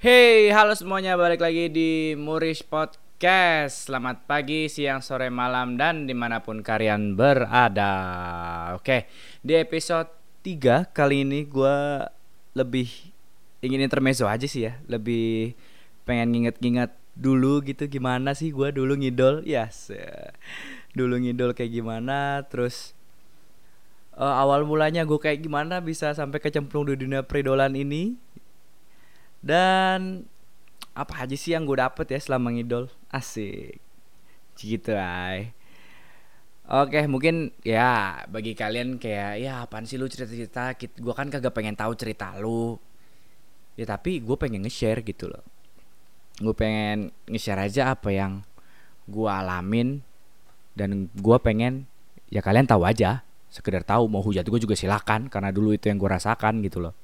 Hey, halo semuanya, balik lagi di Murish Podcast. Selamat pagi, siang, sore, malam, dan di mana pun kalian berada. Oke, di episode 3 kali ini gue lebih ingin intermezzo aja sih ya. Lebih pengen nginget-nginget dulu gitu gimana sih gue dulu ngidol? Yes, dulu ngidol kayak gimana Terus uh, awal mulanya gue kayak gimana bisa sampai kecemplung di dunia peridolan ini dan apa aja sih yang gue dapet ya selama ngidol? Asik. Gitu ay. Oke mungkin ya bagi kalian kayak ya apaan sih lu cerita-cerita? Gue kan kagak pengen tahu cerita lu. Ya tapi gue pengen nge-share gitu loh. Gue pengen nge-share aja apa yang gue alamin dan gue pengen ya kalian tahu aja. Sekedar tahu mau hujat gue juga silakan karena dulu itu yang gue rasakan gitu loh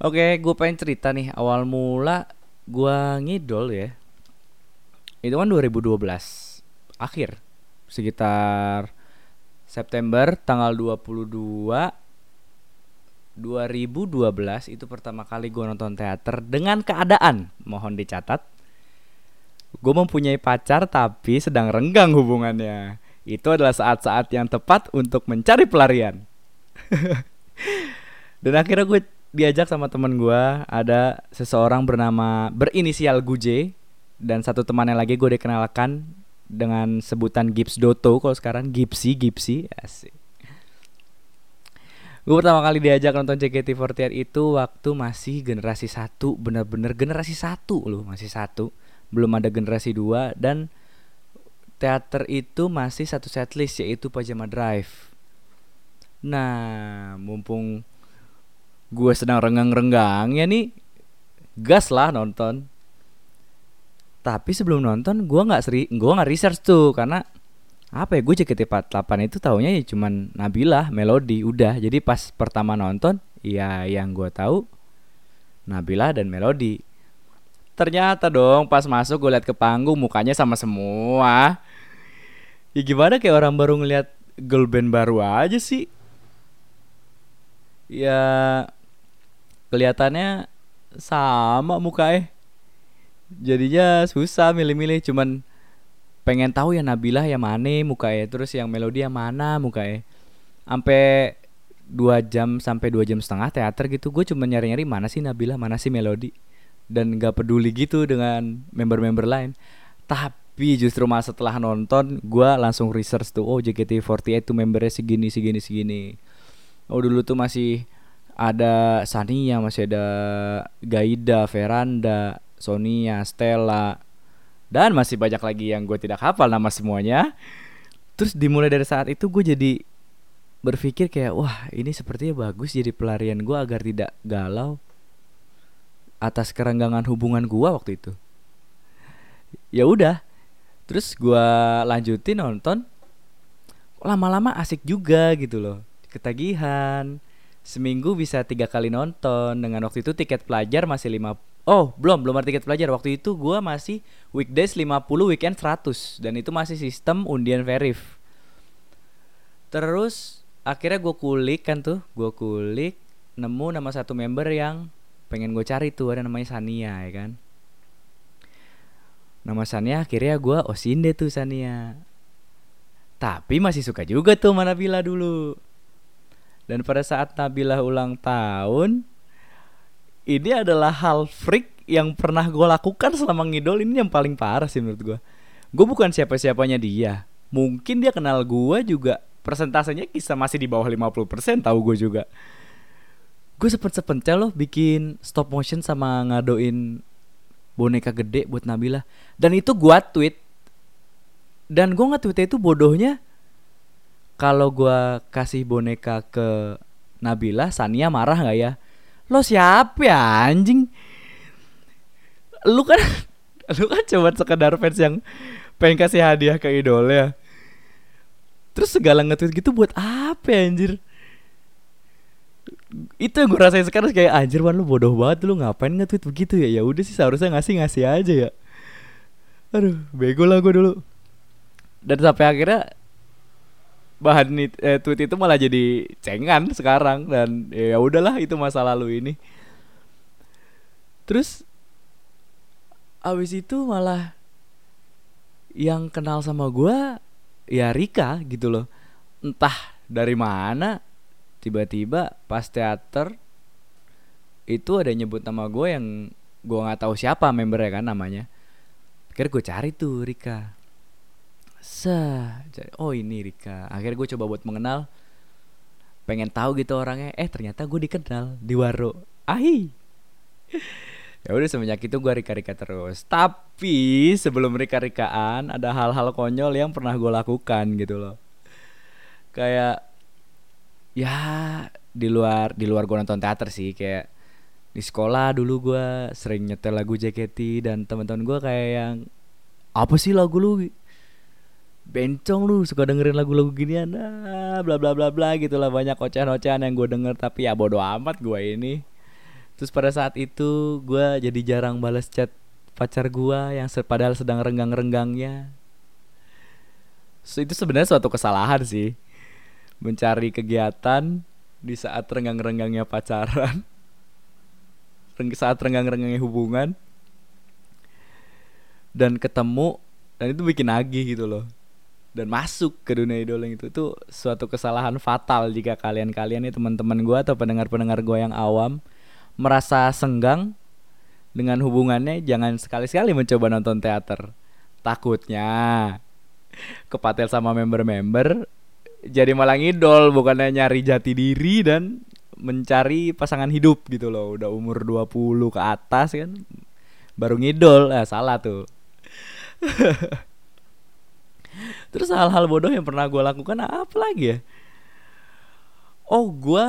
Oke, gue pengen cerita nih. Awal mula gue ngidol ya. Itu kan 2012 akhir sekitar September tanggal 22 2012 itu pertama kali gue nonton teater dengan keadaan mohon dicatat gue mempunyai pacar tapi sedang renggang hubungannya. Itu adalah saat-saat yang tepat untuk mencari pelarian. Dan akhirnya gue diajak sama temen gue ada seseorang bernama berinisial Guje dan satu temannya lagi gue dikenalkan dengan sebutan Gips Doto kalau sekarang Gipsy Gipsy asik. Gue pertama kali diajak nonton JKT48 itu waktu masih generasi satu bener-bener generasi satu loh masih satu belum ada generasi dua dan teater itu masih satu setlist yaitu Pajama Drive. Nah mumpung gue sedang renggang-renggang ya nih. Gas lah nonton. Tapi sebelum nonton gue nggak seri gue nggak research tuh karena apa ya gue JKT48 itu tahunya ya cuman Nabila Melody udah. Jadi pas pertama nonton ya yang gue tahu Nabila dan Melody. Ternyata dong pas masuk gue liat ke panggung mukanya sama semua. Ya gimana kayak orang baru ngeliat girl band baru aja sih? Ya kelihatannya sama mukanya jadinya susah milih-milih cuman pengen tahu ya Nabila yang mana mukanya terus yang Melodi yang mana mukanya sampai dua jam sampai dua jam setengah teater gitu gue cuma nyari-nyari mana sih Nabila mana sih Melodi. Dan gak peduli gitu dengan member-member lain. Tapi justru mas setelah nonton gue langsung research tuh oh JKT48 tuh membernya segini segini segini. Oh dulu tuh masih ada Sania masih ada Gaida Veranda Sonia Stella. Dan masih banyak lagi yang gue tidak hafal nama semuanya. Terus dimulai dari saat itu gue jadi berpikir kayak wah ini sepertinya bagus jadi pelarian gue agar tidak galau atas kerenggangan hubungan gue waktu itu. Ya udah. Terus gue lanjutin nonton. Lama-lama asik juga gitu loh. Ketagihan seminggu bisa tiga kali nonton. Dengan waktu itu tiket pelajar masih lima oh belum belum ada tiket pelajar. Waktu itu gue masih weekdays 50 weekend 100 dan itu masih sistem undian verif. Terus akhirnya gue kulik kan tuh. Gue kulik nemu nama satu member yang pengen gue cari tuh. Ada namanya Sania ya kan? Nama Sania akhirnya gue osin deh tuh Sania. Tapi masih suka juga tuh mana bila dulu dan pada saat Nabila ulang tahun, ini adalah hal freak yang pernah gue lakukan selama ngidol ini yang paling parah sih menurut gue. Gue bukan siapa-siapanya dia. Mungkin dia kenal gue juga persentasenya kisah masih di bawah 50% tahu gue juga. Gue sempet-sepentel loh bikin stop motion sama ngadoin boneka gede buat Nabila. Dan itu gue tweet. Dan gue nge-tweetnya itu bodohnya kalau gue kasih boneka ke Nabila, Sania marah nggak ya? Lo siapa ya anjing? Lu kan, lu kan coba sekedar fans yang pengen kasih hadiah ke idolnya. Terus segala nge-tweet gitu buat apa ya, anjir? itu yang gue rasain sekarang kayak anjir wan lu bodoh banget lu ngapain nge-tweet begitu ya ya udah sih seharusnya ngasih ngasih aja ya aduh bego lah gue dulu dan sampai akhirnya bahan eh, tweet itu malah jadi cengan sekarang dan ya udahlah itu masa lalu ini. Terus abis itu malah yang kenal sama gue ya Rika gitu loh. Entah dari mana tiba-tiba pas teater itu ada nyebut nama gue yang gue nggak tahu siapa membernya kan namanya. Akhirnya gue cari tuh Rika Sah, oh ini Rika. Akhirnya gue coba buat mengenal, pengen tahu gitu orangnya. Eh ternyata gue dikenal di Waro. Ahi. ya udah semenjak itu gue rika-rika terus. Tapi sebelum rika-rikaan ada hal-hal konyol yang pernah gue lakukan gitu loh. Kayak ya di luar di luar gue nonton teater sih kayak di sekolah dulu gue sering nyetel lagu JKT dan teman-teman gue kayak yang apa sih lagu lu bencong lu suka dengerin lagu-lagu ginian. Ah bla bla bla bla gitulah banyak ocehan-ocehan yang gue denger. Tapi ya bodo amat gue ini. Terus pada saat itu gue jadi jarang balas chat pacar gue yang padahal sedang renggang-renggangnya. So, itu sebenarnya suatu kesalahan sih. Mencari kegiatan di saat renggang-renggangnya pacaran. Saat renggang-renggangnya hubungan. Dan ketemu dan itu bikin nagih gitu loh dan masuk ke dunia idoling itu tuh suatu kesalahan fatal jika kalian-kalian nih teman-teman gue atau pendengar-pendengar gue yang awam merasa senggang dengan hubungannya jangan sekali-sekali mencoba nonton teater. Takutnya kepatel sama member-member jadi malah ngidol bukannya nyari jati diri dan mencari pasangan hidup gitu loh. Udah umur 20 ke atas kan baru ngidol. Eh salah tuh terus hal-hal bodoh yang pernah gue lakukan apa lagi ya? Oh gue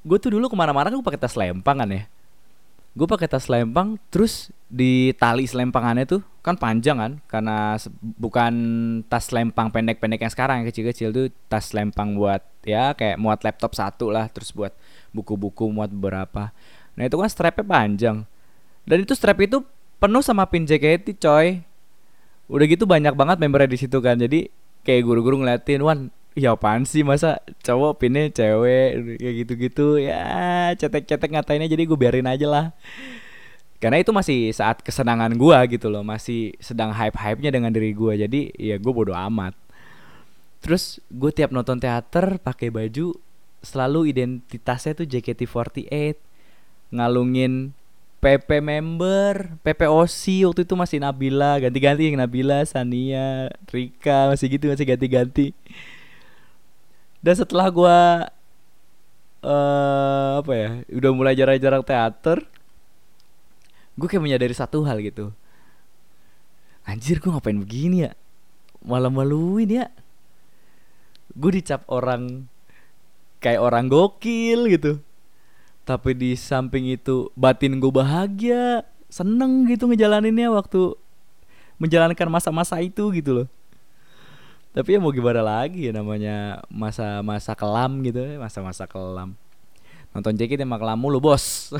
gue tuh dulu ke mana-mana gue pakai tas lempangan ya. Gue pakai tas lempang terus di tali selempangannya tuh kan panjang kan karena bukan tas lempang pendek-pendek yang sekarang yang kecil-kecil tuh tas lempang buat ya kayak muat laptop satu lah terus buat buku-buku muat beberapa. Nah itu kan strapnya panjang. Dan itu strap itu penuh sama pin JKT coy udah gitu banyak banget membernya di situ kan. Jadi kayak guru-guru ngeliatin wan ya apaan sih? Masa cowok pinnya cewek? Kayak gitu-gitu. Ya cetek-cetek ngatainnya jadi gue biarin aja lah. Karena itu masih saat kesenangan gue gitu loh. Masih sedang hype-hype-nya dengan diri gue jadi ya gue bodo amat. Terus gue tiap nonton teater pakai baju selalu identitasnya tuh JKT48 ngalungin PP member, PPOC waktu itu masih Nabila, ganti-ganti Nabila, Sania, Rika masih gitu masih ganti-ganti. Dan setelah gua uh, apa ya, udah mulai jarang-jarang teater, gue kayak menyadari satu hal gitu. Anjir gue ngapain begini ya? Malu-maluin ya. Gue dicap orang kayak orang gokil gitu tapi di samping itu batin gue bahagia seneng gitu ngejalaninnya waktu menjalankan masa-masa itu gitu loh. Tapi ya mau gimana lagi ya namanya masa-masa kelam gitu masa-masa kelam. Nonton JKT emang kelam mulu bos.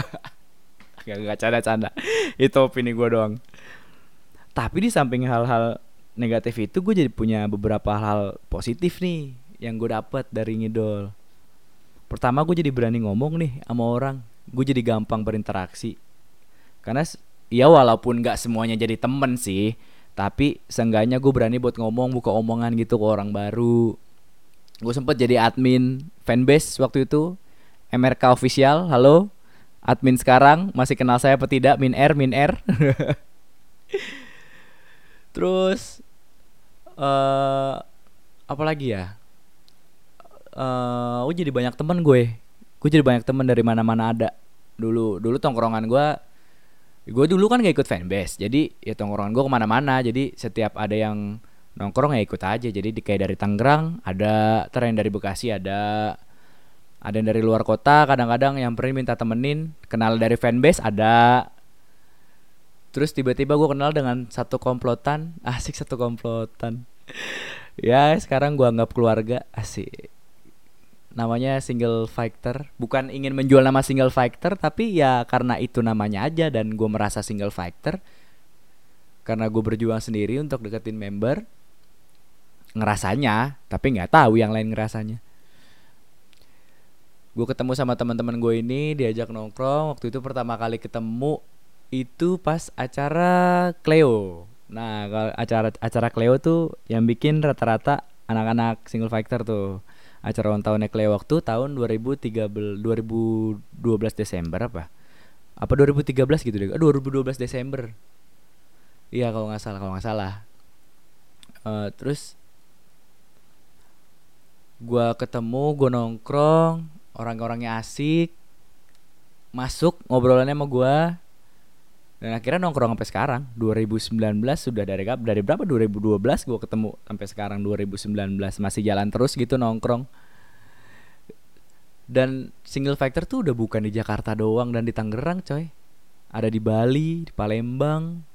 Gak, gak canda-canda. Itu opini gue doang. Tapi di samping hal-hal negatif itu gue jadi punya beberapa hal positif nih yang gue dapat dari ngidol pertama gue jadi berani ngomong nih sama orang. Gue jadi gampang berinteraksi. Karena ya walaupun nggak semuanya jadi temen sih tapi seenggaknya gue berani buat ngomong buka omongan gitu ke orang baru. Gue sempet jadi admin fanbase waktu itu MRK official. Halo admin sekarang masih kenal saya apa tidak? Min R min R. Terus uh, apa lagi ya uh, oh jadi banyak temen gue. Gue jadi banyak temen dari mana-mana ada. Dulu dulu tongkrongan gue gue dulu kan gak ikut fanbase. Jadi ya tongkrongan gue ke mana-mana. Jadi setiap ada yang nongkrong ya ikut aja. Jadi di, kayak dari Tangerang ada tren dari Bekasi ada. Ada yang dari luar kota kadang-kadang yang pernah minta temenin kenal dari fanbase ada. Terus tiba-tiba gue kenal dengan satu komplotan. Asik satu komplotan. Ya sekarang gue anggap keluarga. Asik namanya single fighter. Bukan ingin menjual nama single fighter tapi ya karena itu namanya aja dan gue merasa single fighter. Karena gue berjuang sendiri untuk deketin member ngerasanya tapi nggak tahu yang lain ngerasanya. Gue ketemu sama teman-teman gue ini diajak nongkrong waktu itu pertama kali ketemu itu pas acara Cleo. Nah acara acara Cleo tuh yang bikin rata-rata anak-anak single fighter tuh acara ulang tahunnya Cleo waktu tahun 2013 2012 Desember apa? Apa 2013 gitu deh. 2012 Desember. Iya kalau nggak salah kalau nggak salah. Uh, terus gua ketemu gua nongkrong orang-orangnya asik masuk ngobrolannya sama gua dan akhirnya nongkrong sampai sekarang. 2019 sudah dari dari berapa? 2012 gua ketemu sampai sekarang 2019 masih jalan terus gitu nongkrong. Dan single factor tuh udah bukan di Jakarta doang dan di Tangerang coy. Ada di Bali di Palembang.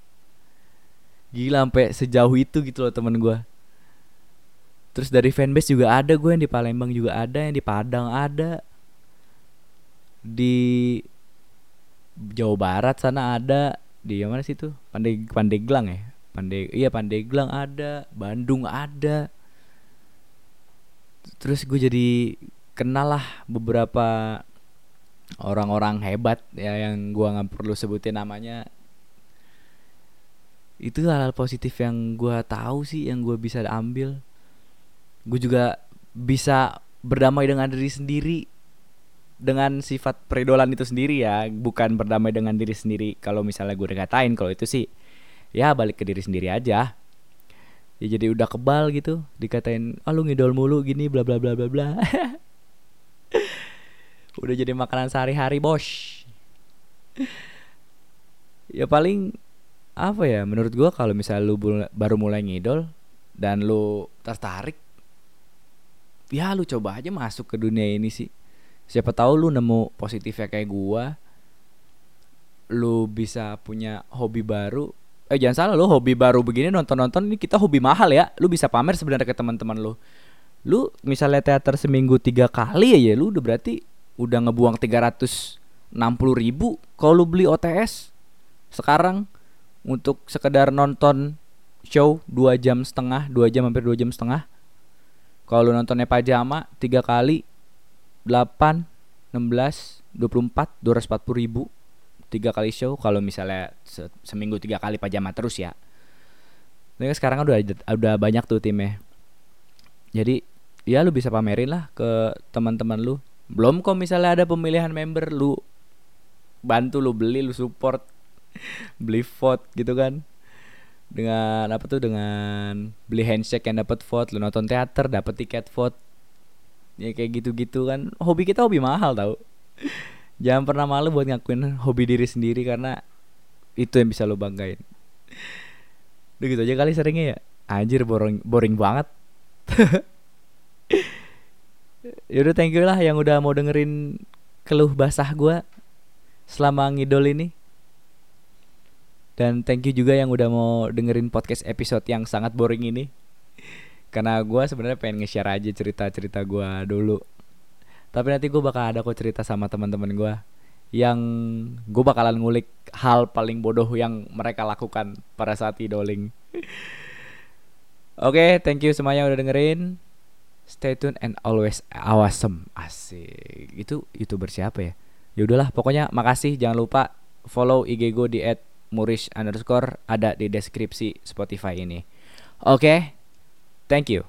Gila sampai sejauh itu gitu loh temen gua. Terus dari fanbase juga ada gue yang di Palembang juga ada yang di Padang ada. Di Jawa Barat sana ada. Di mana sih tuh Pandeg Pandeglang ya? Pandeg iya Pandeglang ada. Bandung ada. Terus gue jadi kenal lah beberapa orang-orang hebat ya yang gue nggak perlu sebutin namanya. Itu hal-hal positif yang gue tahu sih yang gue bisa ambil. Gue juga bisa berdamai dengan diri sendiri dengan sifat peridolan itu sendiri ya bukan berdamai dengan diri sendiri. Kalau misalnya gue dikatain kalau itu sih ya balik ke diri sendiri aja. Ya jadi udah kebal gitu dikatain ah lu ngidol mulu gini bla bla bla bla bla. Udah jadi makanan sehari-hari bos. Ya paling apa ya menurut gue kalau misalnya lu baru mulai ngidol dan lu tertarik ya lu coba aja masuk ke dunia ini sih siapa tahu lu nemu positifnya kayak gua lu bisa punya hobi baru. Eh jangan salah lu hobi baru begini nonton-nonton ini kita hobi mahal ya. Lu bisa pamer sebenarnya ke teman-teman lu. Lu misalnya teater seminggu tiga kali ya lu udah berarti udah ngebuang tiga ratus enam puluh ribu kalau lu beli OTS sekarang untuk sekedar nonton show dua jam setengah dua jam hampir dua jam setengah. Kalau lu nontonnya pajama tiga kali 8 16 24 240 ribu tiga kali show kalau misalnya se seminggu tiga kali pajama terus ya. Tapi sekarang kan udah udah banyak tuh timnya. Jadi ya lu bisa pamerin lah ke teman-teman lu. Belum kok misalnya ada pemilihan member lu bantu lu beli lu support beli vote gitu kan. Dengan apa tuh dengan beli handshake yang dapat vote lu nonton teater dapat tiket vote ya kayak gitu-gitu kan. Hobi kita hobi mahal tau. Jangan pernah malu buat ngakuin hobi diri sendiri karena itu yang bisa lo banggain. Udah gitu aja kali seringnya ya. Anjir boring boring banget. Yaudah thank you lah yang udah mau dengerin keluh basah gue selama ngidol ini. Dan thank you juga yang udah mau dengerin podcast episode yang sangat boring ini karena gue sebenarnya pengen nge-share aja cerita-cerita gue dulu. Tapi nanti gue bakal ada kok cerita sama teman-teman gue yang gue bakalan ngulik hal paling bodoh yang mereka lakukan pada saat idoling oke okay, thank you semuanya udah dengerin. Stay tune and always awesome. Asik. Itu youtuber siapa ya? Ya udahlah pokoknya makasih. Jangan lupa follow IG gue di @murish underscore ada di deskripsi Spotify ini. Oke okay? Thank you.